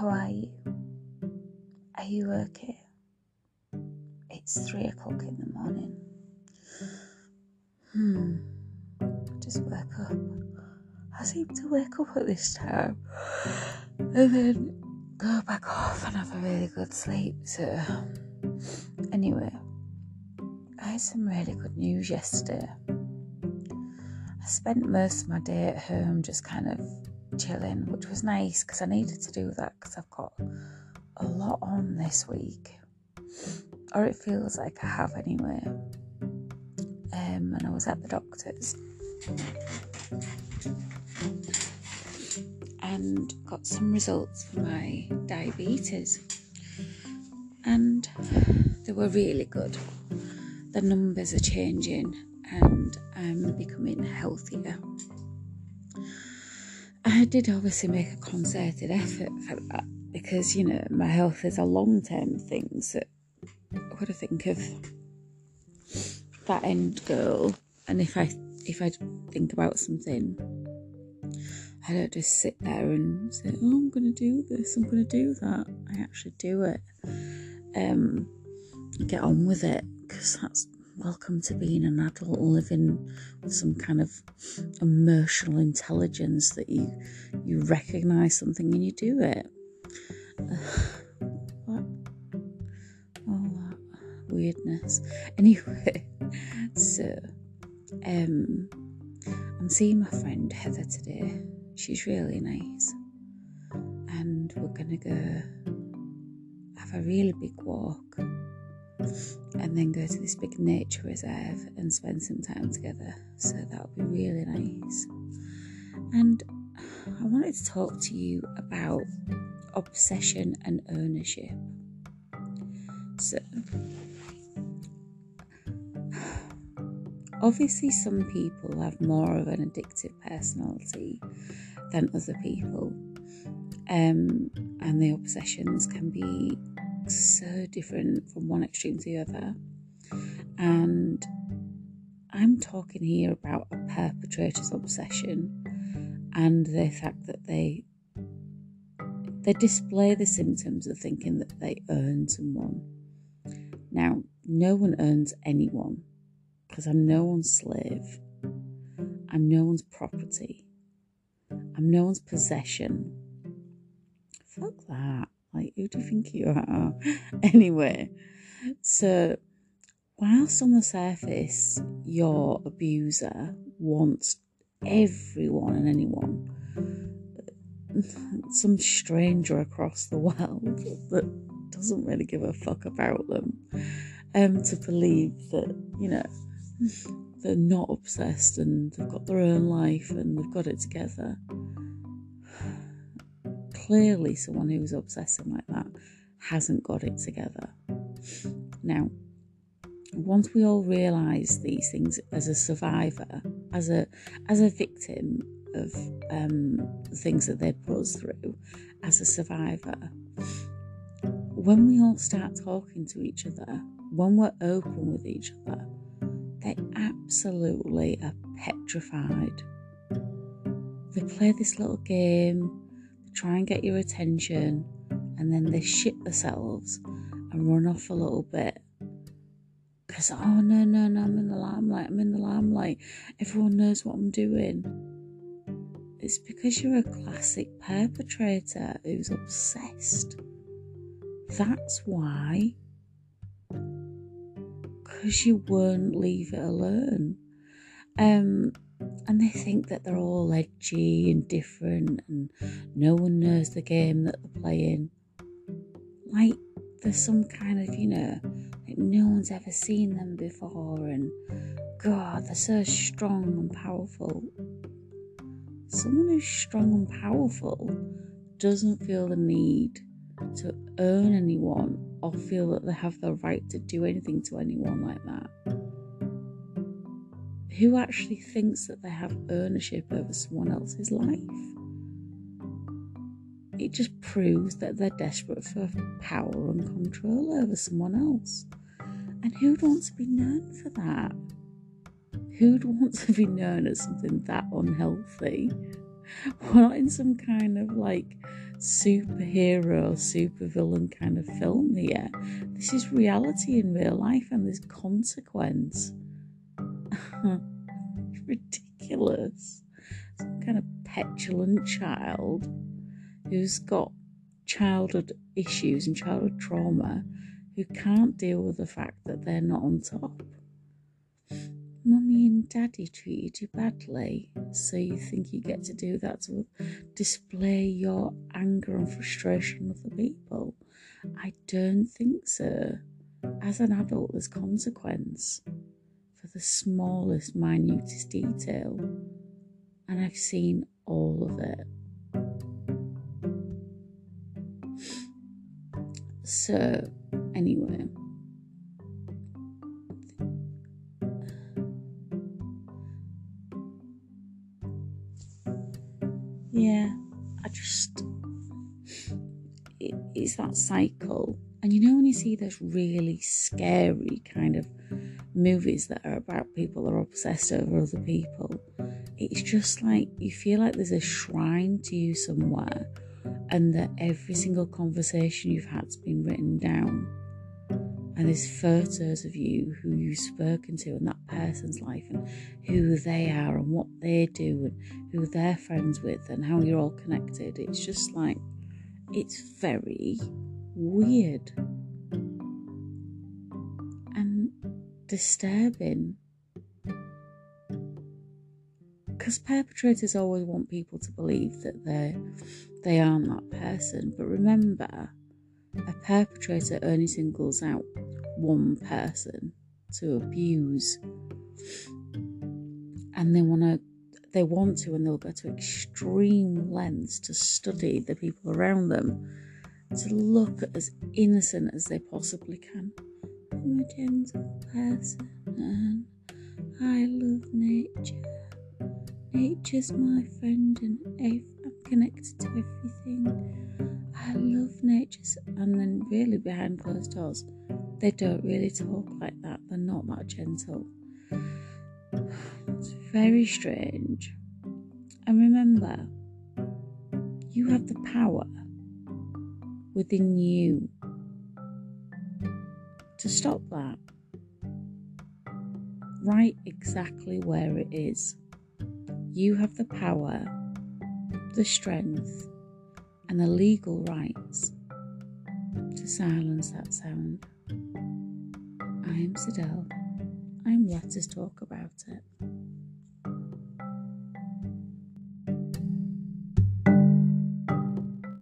How are you? Are you okay? It's three o'clock in the morning. Hmm. Just wake up. I seem to wake up at this time and then go back off and have a really good sleep. So, anyway, I had some really good news yesterday. I spent most of my day at home just kind of chilling, which was nice because I needed to do that because I've got a lot on this week, or it feels like I have anyway. Um, and I was at the doctor's and got some results for my diabetes, and they were really good. The numbers are changing, and I'm becoming healthier. Did obviously make a concerted effort for that because you know my health is a long term thing. So I've got to think of that end goal, and if I if I think about something, I don't just sit there and say, "Oh, I'm going to do this. I'm going to do that." I actually do it. Um, get on with it because that's welcome to being an adult living with some kind of emotional intelligence that you you recognize something and you do it. What? All that weirdness. Anyway so um i'm seeing my friend heather today. She's really nice. And we're gonna go have a really big walk and then go to this big nature reserve and spend some time together. So that would be really nice. And I wanted to talk to you about obsession and ownership. So, obviously, some people have more of an addictive personality than other people, um, and the obsessions can be so different from one extreme to the other. And I'm talking here about a perpetrator's obsession and the fact that they they display the symptoms of thinking that they earn someone. Now, no one earns anyone because I'm no one's slave. I'm no one's property. I'm no one's possession. Fuck that. Like, who do you think you are? anyway, so whilst on the surface your abuser wants everyone and anyone, some stranger across the world that doesn't really give a fuck about them, um, to believe that, you know, they're not obsessed and they've got their own life and they've got it together clearly someone who's obsessing like that hasn't got it together. Now, once we all realise these things as a survivor, as a as a victim of um, things that they put us through, as a survivor, when we all start talking to each other, when we're open with each other, they absolutely are petrified. They play this little game try and get your attention, and then they shit themselves and run off a little bit. Because, oh no, no, no, I'm in the limelight, I'm in the limelight, everyone knows what I'm doing. It's because you're a classic perpetrator who's obsessed. That's why. Because you won't leave it alone. Um, and they think that they're all edgy and different and no one knows the game that they're playing. Like there's some kind of, you know, like no one's ever seen them before and God, they're so strong and powerful. Someone who's strong and powerful doesn't feel the need to own anyone or feel that they have the right to do anything to anyone like that who actually thinks that they have ownership over someone else's life. It just proves that they're desperate for power and control over someone else. And who'd want to be known for that? Who'd want to be known as something that unhealthy? We're not in some kind of like superhero, supervillain kind of film here. This is reality in real life and there's consequence. ridiculous. Some kind of petulant child who's got childhood issues and childhood trauma who can't deal with the fact that they're not on top. Mummy and Daddy treated you badly, so you think you get to do that to display your anger and frustration with the people? I don't think so. As an adult, there's consequence for the smallest, minutest detail, and I've seen all of it. So, anyway. Yeah, I just. It, it's that cycle. And you know, when you see those really scary kind of movies that are about people that are obsessed over other people, it's just like you feel like there's a shrine to you somewhere and that every single conversation you've had's been written down. And there's photos of you who you've spoken to and that person's life and who they are and what they do and who they're friends with and how you're all connected. It's just like, it's very weird disturbing. Because perpetrators always want people to believe that they're they aren't that person. But remember, a perpetrator only singles out one person to abuse. And they want to they want to and they'll go to extreme lengths to study the people around them to look as innocent as they possibly can. I'm a gentle person I love nature. Nature's my friend and I'm connected to everything. I love nature. And then, really, behind closed doors, they don't really talk like that. They're not that gentle. It's very strange. And remember, you have the power within you to stop that. Right exactly where it is. You have the power, the strength, and the legal rights to silence that sound. I am Sidel. I am Let Us Talk About It.